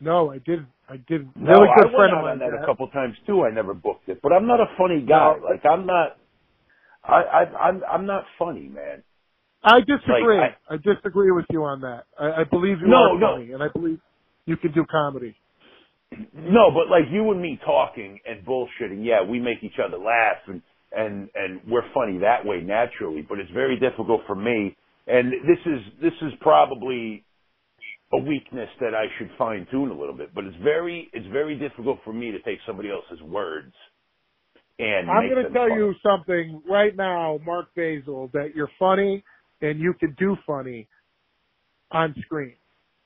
No, I didn't. I didn't. No, really good I friend went of out mine. on that a couple times too. I never booked it, but I'm not a funny guy. No. Like I'm not. I, I I'm I'm not funny, man. I disagree. Like, I, disagree with you on that. I, I believe you No, are no. funny, and I believe you can do comedy. No, but like you and me talking and bullshitting, yeah, we make each other laugh and and and we're funny that way naturally. But it's very difficult for me, and this is this is probably a weakness that I should fine tune a little bit. But it's very it's very difficult for me to take somebody else's words and I'm going to tell you something right now, Mark Basil, that you're funny and you can do funny on screen.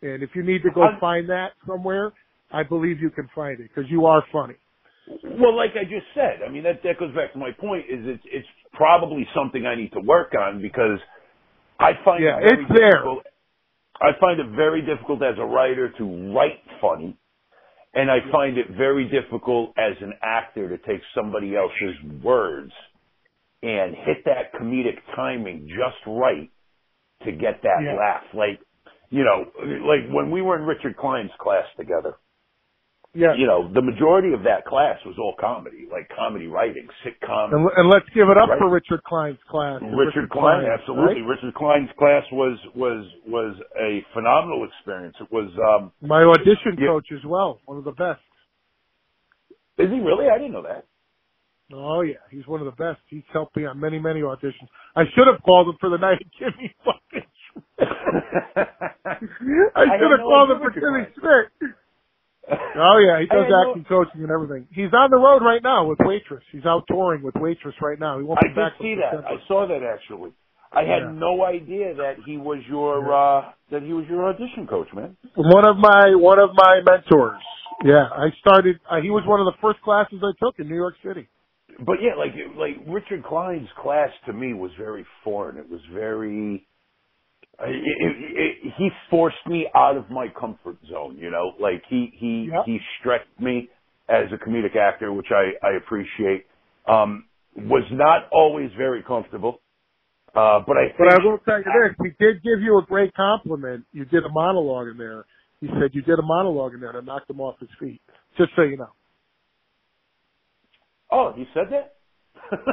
And if you need to go I'm- find that somewhere, I believe you can find it because you are funny. Well, like I just said, I mean that that goes back to my point. Is it's it's probably something I need to work on because I find Yeah, it it's there. I find it very difficult as a writer to write funny, and I find it very difficult as an actor to take somebody else's words and hit that comedic timing just right to get that Yeah. laugh. Like, you know, like when we were in Richard Kline's class together, Yeah. you know, the majority of that class was all comedy, like comedy writing, sitcom. And, and let's give it up Right. for Richard Kline's class. Richard Kline, Kline, absolutely. right? Richard Kline's class was was was a phenomenal experience. It was. um My audition Yeah. coach as well, one of the best. Is he really? I didn't know that. Oh yeah, he's one of the best. He's helped me on many, many auditions. I should have called him for the night. Give me fucking. I should have called him for Richard Kline. Schmidt. Oh yeah, he does acting coaching and everything. He's on the road right now with Waitress. He's out touring with Waitress right now. He won't I be back did see that. December. I saw that actually. I had Yeah. no idea that he was your uh that he was your audition coach, man. One of my one of my mentors. Yeah, I started. Uh, he was one of the first classes I took in New York City. But yeah, like like Richard Kline's class to me was very foreign. It was very it, it, it, he forced me out of my comfort zone. You know, like he he Yep. he stretched me as a comedic actor, which I I appreciate. Um, was not always very comfortable, uh, but I think But I will tell you this: he did give you a great compliment. You did a monologue in there. He said you did a monologue in there that knocked him off his feet. Just so you know, Oh, he said that.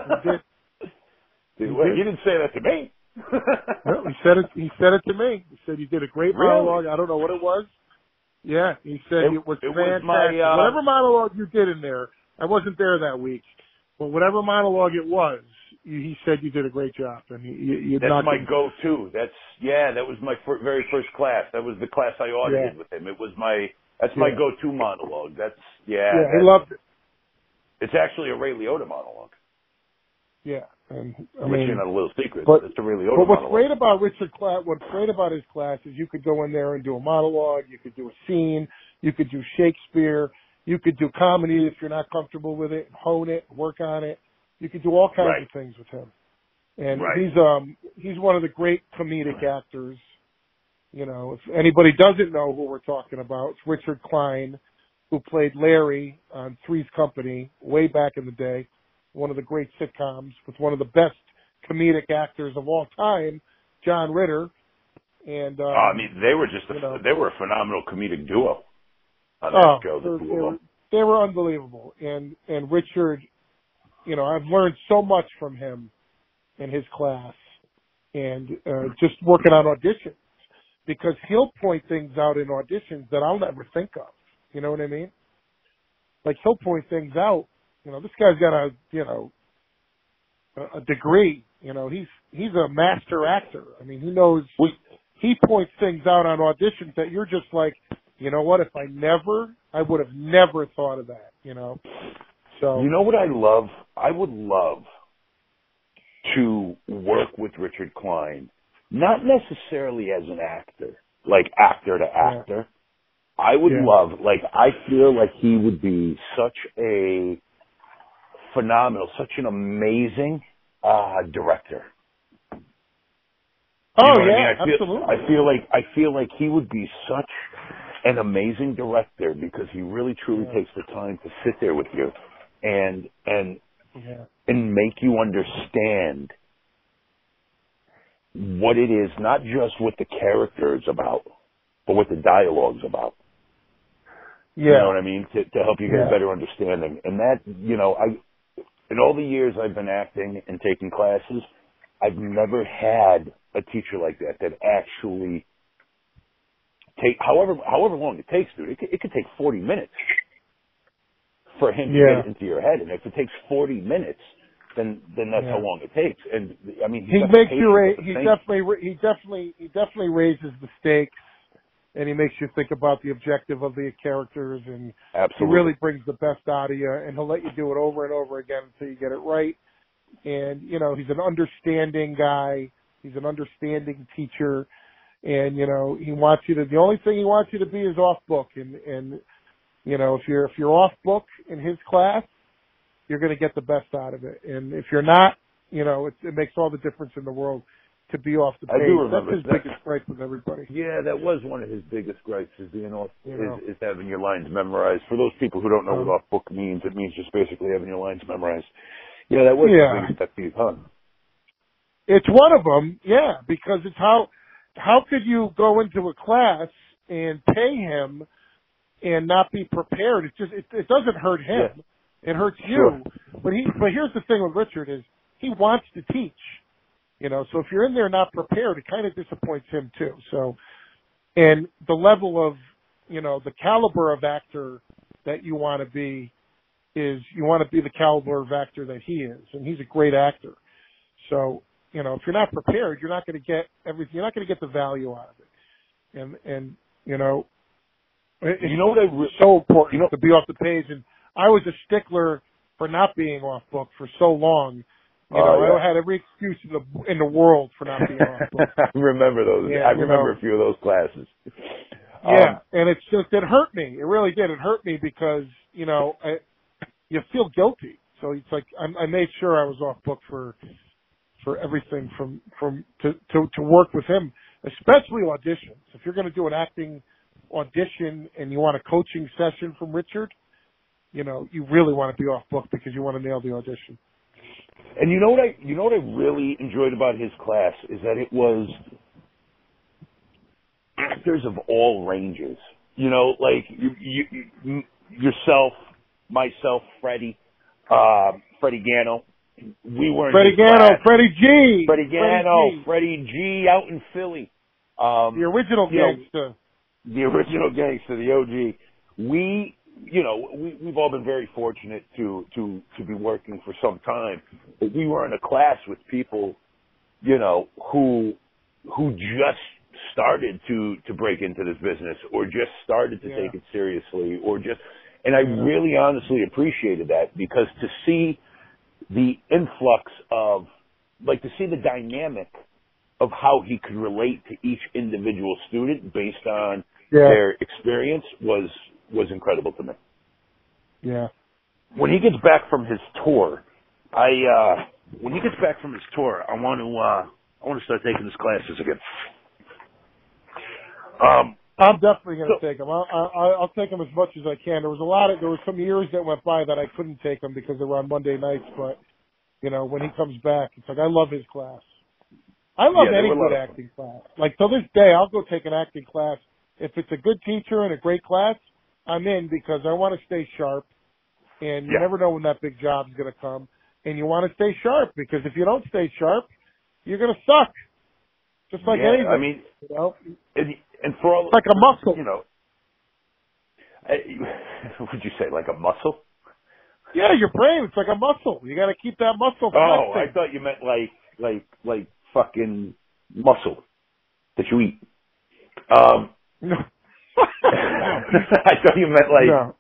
he did. He did. he didn't say that to me. Well, he said it. He said it to me. He said you did a great Really? monologue. I don't know what it was. Yeah, he said It- it, was it was my, uh, whatever monologue you did in there, I wasn't there that week, but whatever monologue it was, he said you did a great job, and you, you, you That's my go-to. That's yeah. That was my fir- very first class. That was the class I audited Yeah. with him. It was my that's my Yeah. go-to monologue. That's yeah. Yeah, that's- he loved it. It's actually a Ray Liotta monologue. Yeah, and I I'm let mean, you on a little secret. but- it's a Ray Liotta But what's monologue. great about Richard Class, what's great about his class is you could go in there and do a monologue, you could do a scene, you could do Shakespeare, you could do comedy if you're not comfortable with it, hone it, work on it. You could do all kinds Right. of things with him. And Right. he's um he's one of the great comedic actors. You know, if anybody doesn't know who we're talking about, it's Richard Kline, who played Larry on Three's Company way back in the day. One of the great sitcoms with one of the best comedic actors of all time, John Ritter. And uh, Oh, I mean, they were just a, you know. they were a phenomenal comedic duo on oh, show. The they, they were, they were unbelievable. And and Richard, you know, I've learned so much from him in his class, and uh, just working on auditions because he'll point things out in auditions that I'll never think of. You know what I mean? Like he'll point things out. You know, this guy's got a you know a, degree. You know, he's he's a master actor. I mean, he knows. We- he points things out on auditions that you're just like, you know what? If I never, I would have never thought of that. You know. So You know what I love? I would love to work with Richard Kline, not necessarily as an actor, like actor to actor. I would Yeah. love, like, I feel like he would be such a phenomenal, such an amazing uh director. You Oh yeah, I mean? I feel, absolutely. I feel like I feel like he would be such an amazing director because he really truly Yeah. takes the time to sit there with you and and yeah. and make you understand what it is, not just what the character is about, but what the dialogue's about. Yeah. You know what I mean? To to help you get Yeah. a better understanding. And that, you know, I in all the years I've been acting and taking classes, I've never had a teacher like that that actually take however however long it takes, dude. It could, it could take forty minutes for him to get it into your head, and if it takes forty minutes, then then that's Yeah. how long it takes. And I mean, he makes you he definitely he definitely he definitely raises the stakes and he makes you think about the objective of the characters and he absolutely. really brings the best out of you and he'll let you do it over and over again until you get it right. And you know he's an understanding guy. He's an understanding teacher. And you know he wants you to the only thing he wants you to be is off book. And and you know if you're if you're off book in his class you're going to get the best out of it. And if you're not you know it, it makes all the difference in the world to be off the page. I do remember. that's his That's- biggest gripe with everybody Yeah, that was one of his biggest gripes is being off You is, know. is having your lines memorized. For those people who don't know Um, what off book means, it means just basically having your lines memorized. Yeah, that was Yeah. his biggest pet peeve, huh? It's one of them, yeah, because it's how how could you go into a class and pay him and not be prepared? It just it, it doesn't hurt him. It hurts you. But he but here's the thing with Richard is he wants to teach. You know, so if you're in there not prepared, it kind of disappoints him too. So and the level of, you know, the caliber of actor that you want to be is you want to be the caliber of actor that he is, and he's a great actor. So, you know, if you're not prepared, you're not going to get everything. You're not going to get the value out of it. And and you know, it- You know what re- so important you know- to be off the page. And I was a stickler for not being off book for so long. You know, yeah. I had every excuse in the in the world for not being off book. I remember those. Yeah, I remember know. a few of those classes. Yeah, Um, and it's just it hurt me. It really did. It hurt me because you know I, you feel guilty. So it's like I, I made sure I was off book for for everything from from to to to work with him especially auditions. If you're going to do an acting audition and you want a coaching session from Richard, you know, you really want to be off book because you want to nail the audition. And you know what I you know what I really enjoyed about his class is that it was actors of all ranges. You know, like you, you, you yourself, myself, Freddie, uh, Freddie Gano. We were Freddie Gano, class. Freddie G, Freddie Gano, G. Freddie G out in Philly. Um, the original you know, gangster. the original gangster, the OG. We, you know, we, we've all been very fortunate to to to be working for some time, but we were in a class with people, you know, who who just started to to break into this business or just started to Yeah. take it seriously or just and I really honestly appreciated that because to see the influx of like to see the dynamic of how he could relate to each individual student based on Yeah, their experience was was incredible to me. yeah. When he gets back from his tour, I uh when he gets back from his tour, I want to uh I want to start taking his classes again. Um I'm definitely going to So- take them. I'll, I'll, I'll take them as much as I can. There was a lot of, there were some years that went by that I couldn't take them because they were on Monday nights. But you know, when he comes back, it's like I love his class. I love Yeah, any were a lot good acting class. Like till this day, I'll go take an acting class if it's a good teacher and a great class. I'm in because I want to stay sharp, and you Yeah. never know when that big job is going to come, and you want to stay sharp because if you don't stay sharp, you're going to suck. Just like yeah, anything, I mean you know, and, and for all it's like a muscle. you know I, what would you say like a muscle? Yeah, your brain. It's like a muscle. You got to keep that muscle Oh, I thought you meant like like like fucking mussel that you eat. Um no. I thought you meant like no.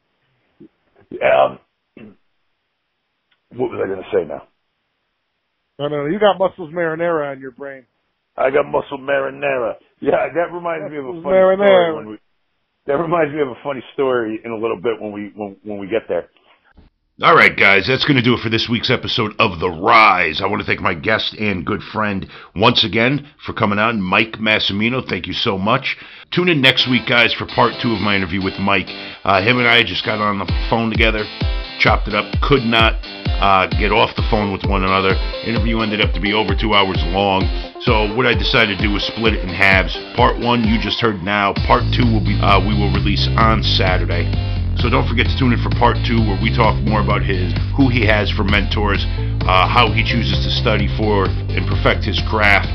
um what was I gonna say now? No, no, no. You got mussels marinara on your brain. I got mussel marinara. Yeah, that reminds me of a Muscles funny story when we that reminds me of a funny story in a little bit when we when when we get there. All right, guys, that's going to do it for this week's episode of The Rise. I want to thank my guest and good friend once again for coming on, Mike Massimino. Thank you so much. Tune in next week, guys, for part two of my interview with Mike. Uh, him and I just got on the phone together, chopped it up, could not uh, get off the phone with one another. Interview ended up to be over two hours long. So what I decided to do was split it in halves. Part one you just heard now. Part two will be uh, we will release on Saturday. So don't forget to tune in for part two, where we talk more about his, who he has for mentors, uh, how he chooses to study for and perfect his craft,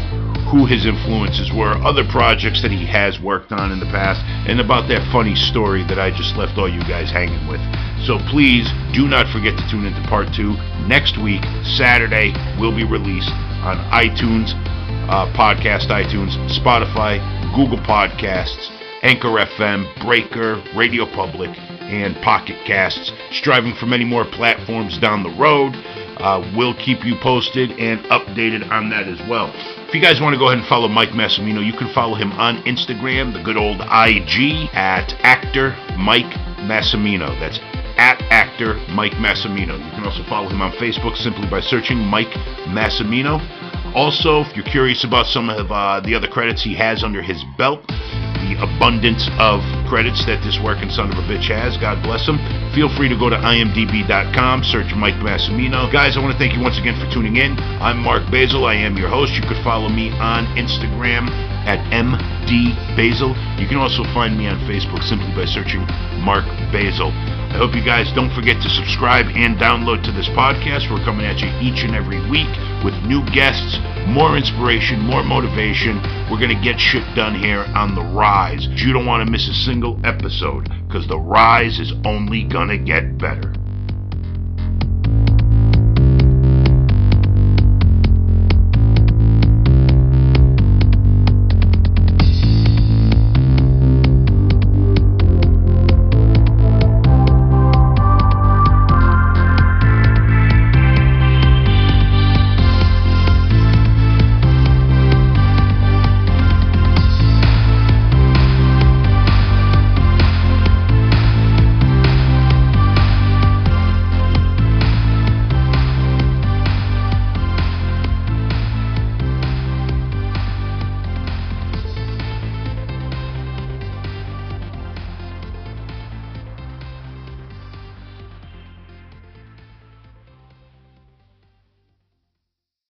who his influences were, other projects that he has worked on in the past, and about that funny story that I just left all you guys hanging with. So please do not forget to tune into part two. Next week, Saturday, will be released on iTunes, uh, Podcast iTunes, Spotify, Google Podcasts, Anchor FM, Breaker, Radio Public, and Pocket Casts, striving for many more platforms down the road. Uh, we'll keep you posted and updated on that as well. If you guys want to go ahead and follow Mike Massimino, you can follow him on Instagram, the good old IG, at actor Mike Massimino. That's at actor Mike Massimino. You can also follow him on Facebook simply by searching Mike Massimino. Also, if you're curious about some of uh, the other credits he has under his belt, the abundance of credits that this working son of a bitch has, God bless him, feel free to go to imdb.com, search Mike Massimino. Guys, I want to thank you once again for tuning in. I'm Mark Basil. I am your host. You could follow me on Instagram at mdbasil. You can also find me on Facebook simply by searching Mark Basil. I hope you guys don't forget to subscribe and download to this podcast. We're coming at you each and every week with new guests, more inspiration, more motivation. We're going to get shit done here on The Rise. You don't want to miss a single episode because The Rise is only going to get better.